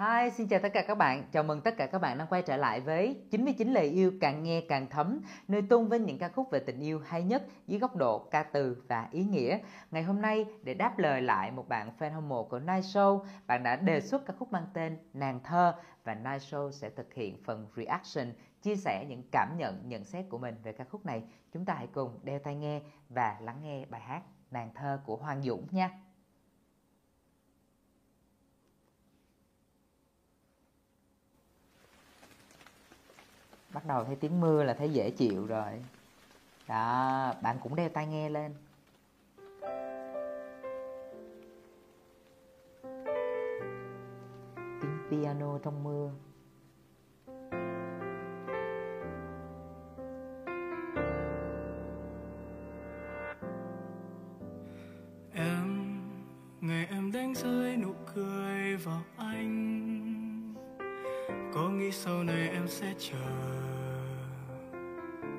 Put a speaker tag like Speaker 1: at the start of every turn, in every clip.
Speaker 1: Hi, xin chào tất cả các bạn. Chào mừng tất cả các bạn đang quay trở lại với 99 lời yêu càng nghe càng thấm, nơi tôn vinh những ca khúc về tình yêu hay nhất dưới góc độ ca từ và ý nghĩa. Ngày hôm nay để đáp lời lại một bạn fan hâm mộ của Night Show, bạn đã đề xuất ca khúc mang tên Nàng thơ và Night Show sẽ thực hiện phần reaction chia sẻ những cảm nhận, nhận xét của mình về ca khúc này. Chúng ta hãy cùng đeo tai nghe và lắng nghe bài hát Nàng thơ của Hoàng Dũng nha. Bắt đầu thấy tiếng mưa là thấy dễ chịu rồi. Đó, bạn cũng đeo tai nghe lên. Tiếng piano trong mưa.
Speaker 2: Nghĩ sau này em sẽ chờ.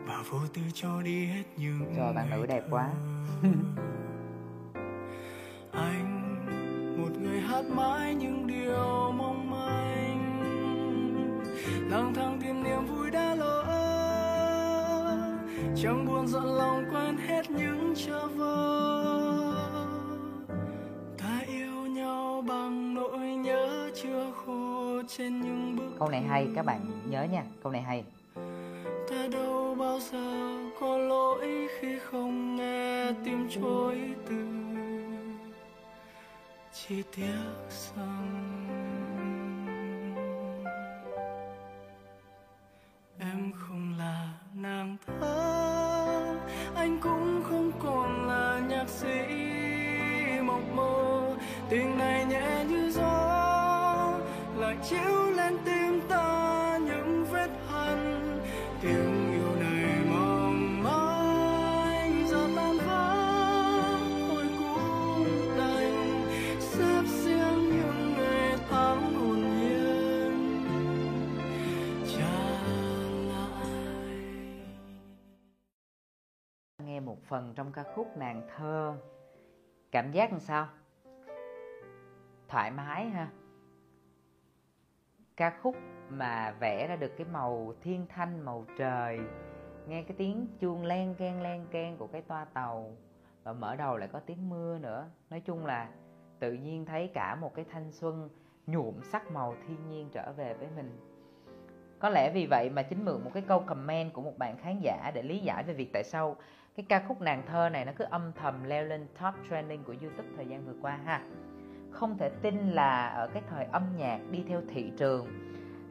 Speaker 2: Và vô tư cho đi hết những
Speaker 1: trời bạn nữ đẹp quá.
Speaker 2: Anh một người hát mãi những điều mong manh. Lang thang tìm niềm vui đã lỡ. Chẳng buồn giận lòng quên hết những trở vơ
Speaker 1: câu này hay, các bạn nhớ nha, câu này hay.
Speaker 2: Ta đâu bao giờ có lỗi khi không nghe tim chối từ? Chỉ tiếc rằng em không là nàng thơ. Anh cũng không còn là nhạc sĩ mộng mơ tình này nhẹ như gió, lại chiếu lên tim tiếng yêu này mong manh giờ tan vỡ cũng đành xếp riêng những ngày tháng hồn nhiên. Trả lại.
Speaker 1: Nghe một phần trong ca khúc nàng thơ. Cảm giác làm sao? Thoải mái ha? Ca khúc mà vẽ ra được cái màu thiên thanh, màu trời. Nghe cái tiếng chuông len ken len ken của cái toa tàu. Và mở đầu lại có tiếng mưa nữa. Nói chung là tự nhiên thấy cả một cái thanh xuân nhuộm sắc màu thiên nhiên trở về với mình. Có lẽ vì vậy mà chính mượn một cái câu comment của một bạn khán giả để lý giải về việc tại sao cái ca khúc nàng thơ này nó cứ âm thầm leo lên top trending của youtube thời gian vừa qua ha không thể tin là ở cái thời âm nhạc đi theo thị trường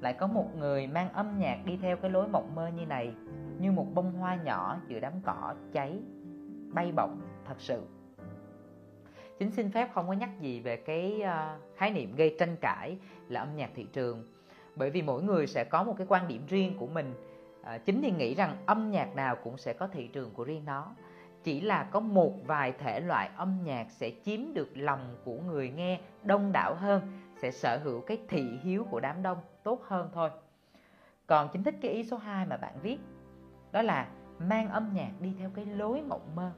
Speaker 1: lại có một người mang âm nhạc đi theo cái lối mộng mơ như này như một bông hoa nhỏ giữa đám cỏ cháy bay bổng thật sự. Chính xin phép không có nhắc gì về cái ờ, khái niệm gây tranh cãi là âm nhạc thị trường bởi vì mỗi người sẽ có một cái quan điểm riêng của mình. À, chính thì nghĩ rằng âm nhạc nào cũng sẽ có thị trường của riêng nó chỉ là có một vài thể loại âm nhạc sẽ chiếm được lòng của người nghe đông đảo hơn, sẽ sở hữu cái thị hiếu của đám đông tốt hơn thôi. Còn chính thích cái ý số 2 mà bạn viết, đó là mang âm nhạc đi theo cái lối mộng mơ.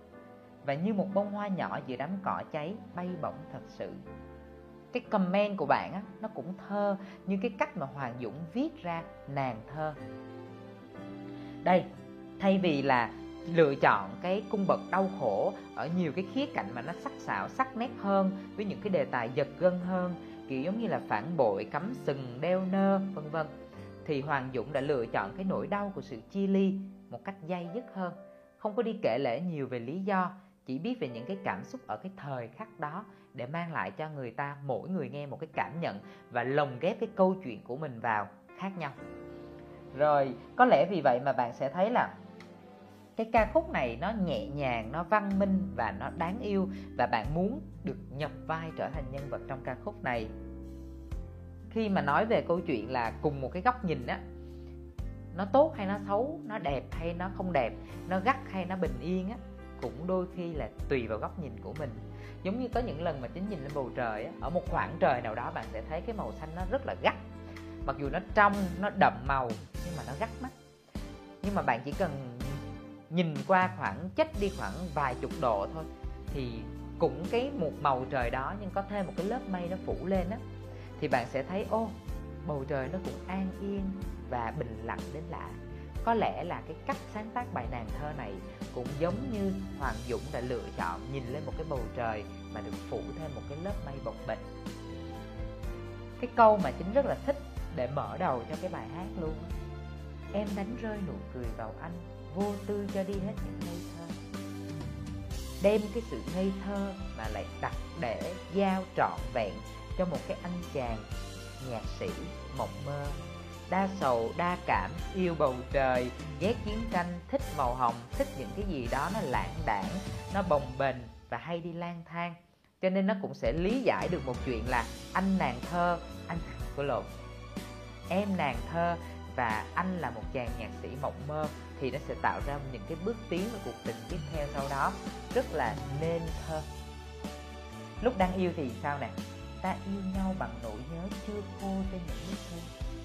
Speaker 1: Và như một bông hoa nhỏ giữa đám cỏ cháy bay bổng thật sự. Cái comment của bạn á, nó cũng thơ như cái cách mà Hoàng Dũng viết ra nàng thơ. Đây, thay vì là lựa chọn cái cung bậc đau khổ ở nhiều cái khía cạnh mà nó sắc sảo, sắc nét hơn, với những cái đề tài giật gân hơn, kiểu giống như là phản bội, cắm sừng, đeo nơ, vân vân. Thì Hoàng Dũng đã lựa chọn cái nỗi đau của sự chia ly một cách dây dứt hơn, không có đi kể lể nhiều về lý do, chỉ biết về những cái cảm xúc ở cái thời khắc đó để mang lại cho người ta, mỗi người nghe một cái cảm nhận và lồng ghép cái câu chuyện của mình vào khác nhau. Rồi, có lẽ vì vậy mà bạn sẽ thấy là cái ca khúc này nó nhẹ nhàng nó văn minh và nó đáng yêu. Và bạn muốn được nhập vai trở thành nhân vật trong ca khúc này. Khi mà nói về câu chuyện là cùng một cái góc nhìn á nó tốt hay nó xấu nó đẹp hay nó không đẹp nó gắt hay nó bình yên á cũng đôi khi là tùy vào góc nhìn của mình. Giống như có những lần mà chính nhìn lên bầu trời á, ở một khoảng trời nào đó bạn sẽ thấy cái màu xanh nó rất là gắt. Mặc dù nó trong nó đậm màu nhưng mà nó gắt mắt nhưng mà bạn chỉ cần nhìn qua khoảng chích đi khoảng vài chục độ thôi. Thì cũng cái một màu trời đó, nhưng có thêm một cái lớp mây nó phủ lên á, thì bạn sẽ thấy, ô, bầu trời nó cũng an yên và bình lặng đến lạ. Có lẽ là cái cách sáng tác bài nàng thơ này cũng giống như Hoàng Dũng đã lựa chọn nhìn lên một cái bầu trời mà được phủ thêm một cái lớp mây bồng bềnh cái câu mà chính rất là thích để mở đầu cho cái bài hát luôn, em đánh rơi nụ cười vào anh vô tư cho đi hết những ngây thơ. Đem cái sự ngây thơ mà lại đặt để giao trọn vẹn cho một cái anh chàng nhạc sĩ mộng mơ. Đa sầu, đa cảm, yêu bầu trời ghét chiến tranh, thích màu hồng, thích những cái gì đó nó lãng đãng nó bồng bềnh và hay đi lang thang. Cho nên nó cũng sẽ lý giải được một chuyện là anh nàng thơ, anh của lộn em nàng thơ và anh là một chàng nhạc sĩ mộng mơ thì nó sẽ tạo ra những cái bước tiến và cuộc tình tiếp theo sau đó. Rất là nên thơ. Lúc đang yêu thì sao nè? Ta yêu nhau bằng nỗi nhớ chưa khô trên những bức thư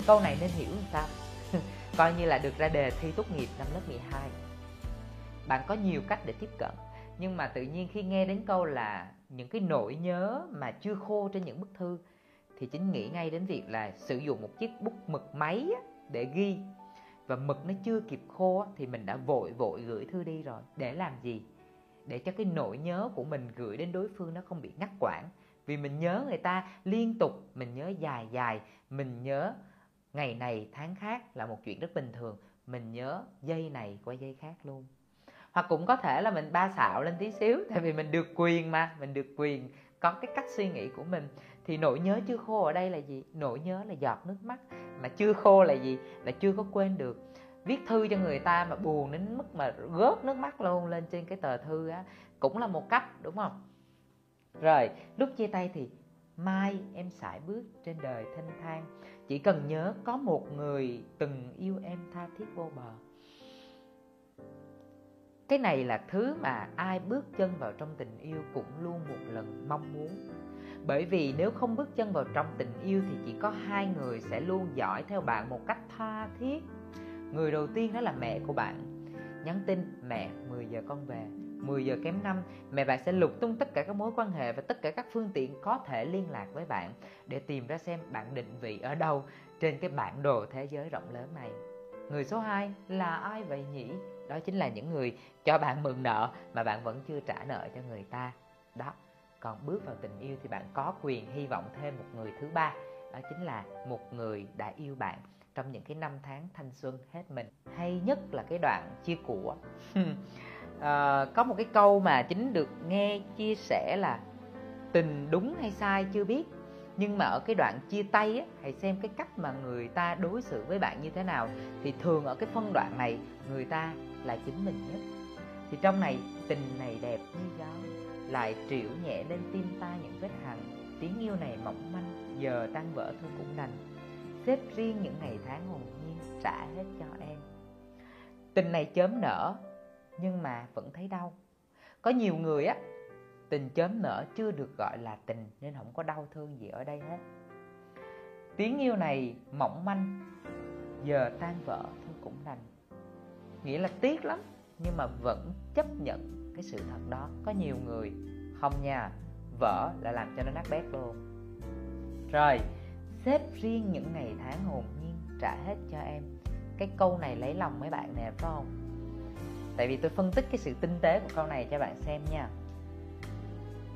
Speaker 1: câu này nên hiểu làm sao? Coi như là được ra đề thi tốt nghiệp năm lớp 12 bạn có nhiều cách để tiếp cận, nhưng mà tự nhiên khi nghe đến câu là những cái nỗi nhớ mà chưa khô trên những bức thư, thì chính nghĩ ngay đến việc là sử dụng một chiếc bút mực máy để ghi và mực nó chưa kịp khô thì mình đã vội vội gửi thư đi rồi. Để làm gì? Để cho cái nỗi nhớ của mình gửi đến đối phương nó không bị ngắt quãng. Vì mình nhớ người ta liên tục, mình nhớ dài dài, mình nhớ ngày này, tháng khác là một chuyện rất bình thường. Mình nhớ dây này qua dây khác luôn. Hoặc cũng có thể là mình ba xạo lên tí xíu, tại vì mình được quyền mà, mình được quyền có cái cách suy nghĩ của mình thì nỗi nhớ chưa khô ở đây là gì? Nỗi nhớ là giọt nước mắt. Mà chưa khô là gì? Là chưa có quên được. Viết thư cho người ta mà buồn đến mức mà gớt nước mắt luôn lên trên cái tờ thư á, cũng là một cách, đúng không? Rồi, lúc chia tay thì mai em sải bước trên đời thanh thang. Chỉ cần nhớ có một người từng yêu em tha thiết vô bờ. Cái này là thứ mà ai bước chân vào trong tình yêu cũng luôn một lần mong muốn bởi vì nếu không bước chân vào trong tình yêu thì chỉ có hai người sẽ luôn dõi theo bạn một cách tha thiết. Người đầu tiên đó là mẹ của bạn. Nhắn tin, mẹ 10 giờ con về. 10 giờ kém 5 mẹ bạn sẽ lục tung tất cả các mối quan hệ và tất cả các phương tiện có thể liên lạc với bạn để tìm ra xem bạn định vị ở đâu trên cái bản đồ thế giới rộng lớn này. Người số 2 là ai vậy nhỉ? Đó chính là những người cho bạn mượn nợ mà bạn vẫn chưa trả nợ cho người ta. Đó còn bước vào tình yêu thì bạn có quyền hy vọng thêm một người thứ ba. Đó chính là một người đã yêu bạn trong những cái năm tháng thanh xuân hết mình. Hay nhất là cái đoạn chia của. À, có một cái câu mà chính được nghe chia sẻ là tình đúng hay sai chưa biết. Nhưng mà ở cái đoạn chia tay á, hãy xem cái cách mà người ta đối xử với bạn như thế nào. Thì thường ở cái phân đoạn này người ta là chính mình nhất. Thì trong này tình này đẹp như gió lại triệu nhẹ lên tim ta những vết hằn. Tiếng yêu này mỏng manh, giờ tan vỡ thôi cũng đành. Xếp riêng những ngày tháng hồn nhiên, trả hết cho em. Tình này chớm nở, nhưng mà vẫn thấy đau. Có nhiều người á, tình chớm nở chưa được gọi là tình, nên không có đau thương gì ở đây hết. Tiếng yêu này mỏng manh, giờ tan vỡ thôi cũng đành. Nghĩa là tiếc lắm, nhưng mà vẫn chấp nhận cái sự thật đó. Có nhiều người không nha, vỡ là làm cho nó nát bét luôn. Rồi xếp riêng những ngày tháng hồn nhiên trả hết cho em. Cái câu này lấy lòng mấy bạn nè, phải không? Tại vì tôi phân tích cái sự tinh tế của câu này cho bạn xem nha.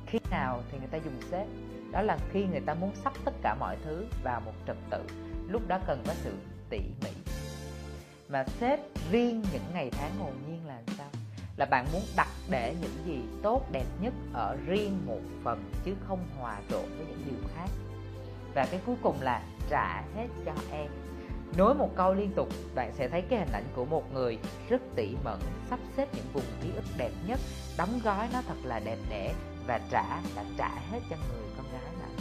Speaker 1: Khi nào thì người ta dùng xếp đó là khi người ta muốn sắp tất cả mọi thứ vào một trật tự, lúc đó cần có sự tỉ mỉ. Mà xếp riêng những ngày tháng hồn nhiên là sao? Là bạn muốn đặt để những gì tốt, đẹp nhất ở riêng một phần, chứ không hòa trộn với những điều khác. Và cái cuối cùng là trả hết cho em. Nối một câu liên tục, bạn sẽ thấy cái hình ảnh của một người rất tỉ mẩn, sắp xếp những vùng ký ức đẹp nhất, đóng gói nó thật là đẹp đẽ và trả là trả hết cho người con gái bạn.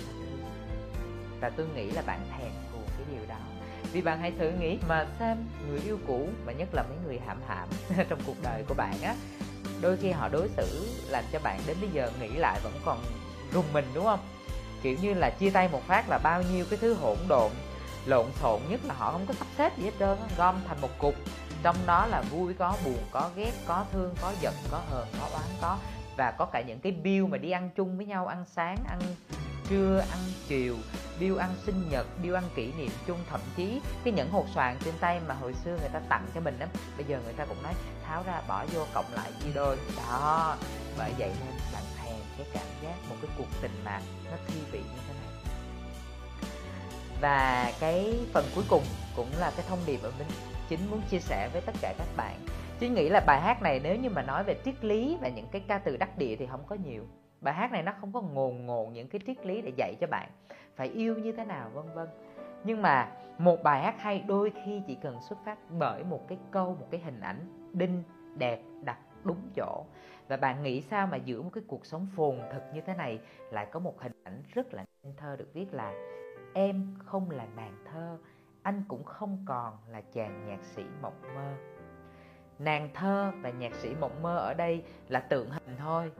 Speaker 1: Và tôi nghĩ là bạn thèm thuồng cái điều đó vì bạn hãy thử nghĩ mà xem người yêu cũ, mà nhất là mấy người hãm hãm trong cuộc đời của bạn á, đôi khi họ đối xử làm cho bạn đến bây giờ nghĩ lại vẫn còn rùng mình, đúng không? Kiểu như là chia tay một phát là bao nhiêu cái thứ hỗn độn, lộn xộn nhất là họ không có sắp xếp gì hết trơn gom thành một cục. Trong đó là vui, có buồn, có ghét, có thương, có giận, có hờn, có oán, có và có cả những cái bill mà đi ăn chung với nhau, ăn sáng, ăn trưa ăn chiều bill ăn sinh nhật bill ăn kỷ niệm chung, thậm chí cái nhẫn hột xoàn trên tay mà hồi xưa người ta tặng cho mình á, bây giờ người ta cũng nói tháo ra bỏ vô cộng lại chia đôi. Đó, bởi vậy nên bạn thèm cái cảm giác một cái cuộc tình mà nó thi vị như thế này. Và cái phần cuối cùng cũng là cái thông điệp mà mình chính muốn chia sẻ với tất cả các bạn. Chính nghĩ là bài hát này nếu như mà nói về triết lý và những cái ca từ đắc địa thì không có nhiều bài hát này nó không có ngồn ngồn những cái triết lý để dạy cho bạn, phải yêu như thế nào, vân vân. Nhưng mà một bài hát hay đôi khi chỉ cần xuất phát bởi một cái câu, một cái hình ảnh đinh, đẹp, đặt đúng chỗ. Và bạn nghĩ sao mà giữa một cái cuộc sống phồn thực như thế này lại có một hình ảnh rất là nên thơ được viết là em không là nàng thơ, anh cũng không còn là chàng nhạc sĩ mộng mơ nàng thơ và nhạc sĩ mộng mơ ở đây là tượng hình thôi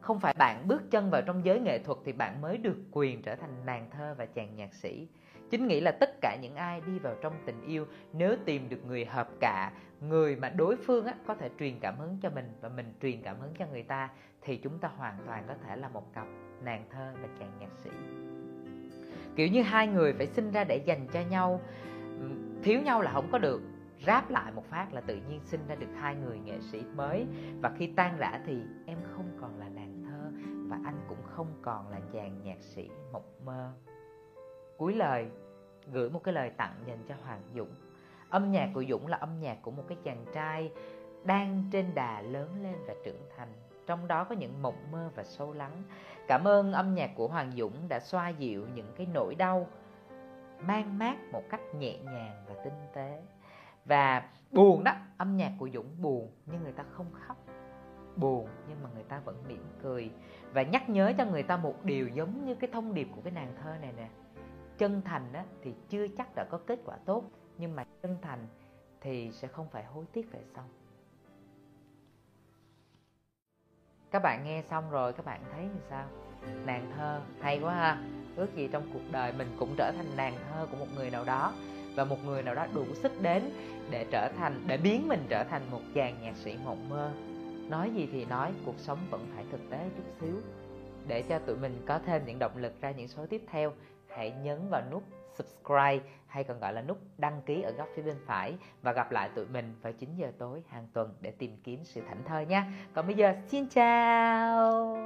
Speaker 1: không phải bạn bước chân vào trong giới nghệ thuật thì bạn mới được quyền trở thành nàng thơ và chàng nhạc sĩ. Chính nghĩ là tất cả những ai đi vào trong tình yêu nếu tìm được người hợp cả người mà đối phương á, có thể truyền cảm hứng cho mình và mình truyền cảm hứng cho người ta thì chúng ta hoàn toàn có thể là một cặp nàng thơ và chàng nhạc sĩ. Kiểu như hai người phải sinh ra để dành cho nhau thiếu nhau là không có được. Ráp lại một phát là tự nhiên sinh ra được hai người nghệ sĩ mới. Và khi tan rã thì em không còn là nàng và anh cũng không còn là chàng nhạc sĩ mộng mơ. Cuối lời, gửi một cái lời tặng dành cho Hoàng Dũng. Âm nhạc của Dũng là âm nhạc của một cái chàng trai đang trên đà lớn lên và trưởng thành. Trong đó có những mộng mơ và sâu lắng. Cảm ơn âm nhạc của Hoàng Dũng đã xoa dịu những cái nỗi đau, mang mát một cách nhẹ nhàng và tinh tế. Và buồn đó, âm nhạc của Dũng buồn nhưng người ta không khóc buồn nhưng mà người ta vẫn mỉm cười và nhắc nhớ cho người ta một điều giống như cái thông điệp của cái nàng thơ này nè. Chân thành á, thì chưa chắc đã có kết quả tốt nhưng mà chân thành thì sẽ không phải hối tiếc về sau. Các bạn nghe xong rồi các bạn thấy như sao? Nàng thơ hay quá ha. Ước gì trong cuộc đời mình cũng trở thành nàng thơ của một người nào đó và một người nào đó đủ sức đến để trở thành để biến mình trở thành một chàng nhạc sĩ mộng mơ nói gì thì nói, cuộc sống vẫn phải thực tế chút xíu để cho tụi mình có thêm những động lực ra những số tiếp theo, hãy nhấn vào nút subscribe, hay còn gọi là nút đăng ký ở góc phía bên phải và gặp lại tụi mình vào 9 giờ tối hàng tuần để tìm kiếm sự thảnh thơi nha. Còn bây giờ, xin chào.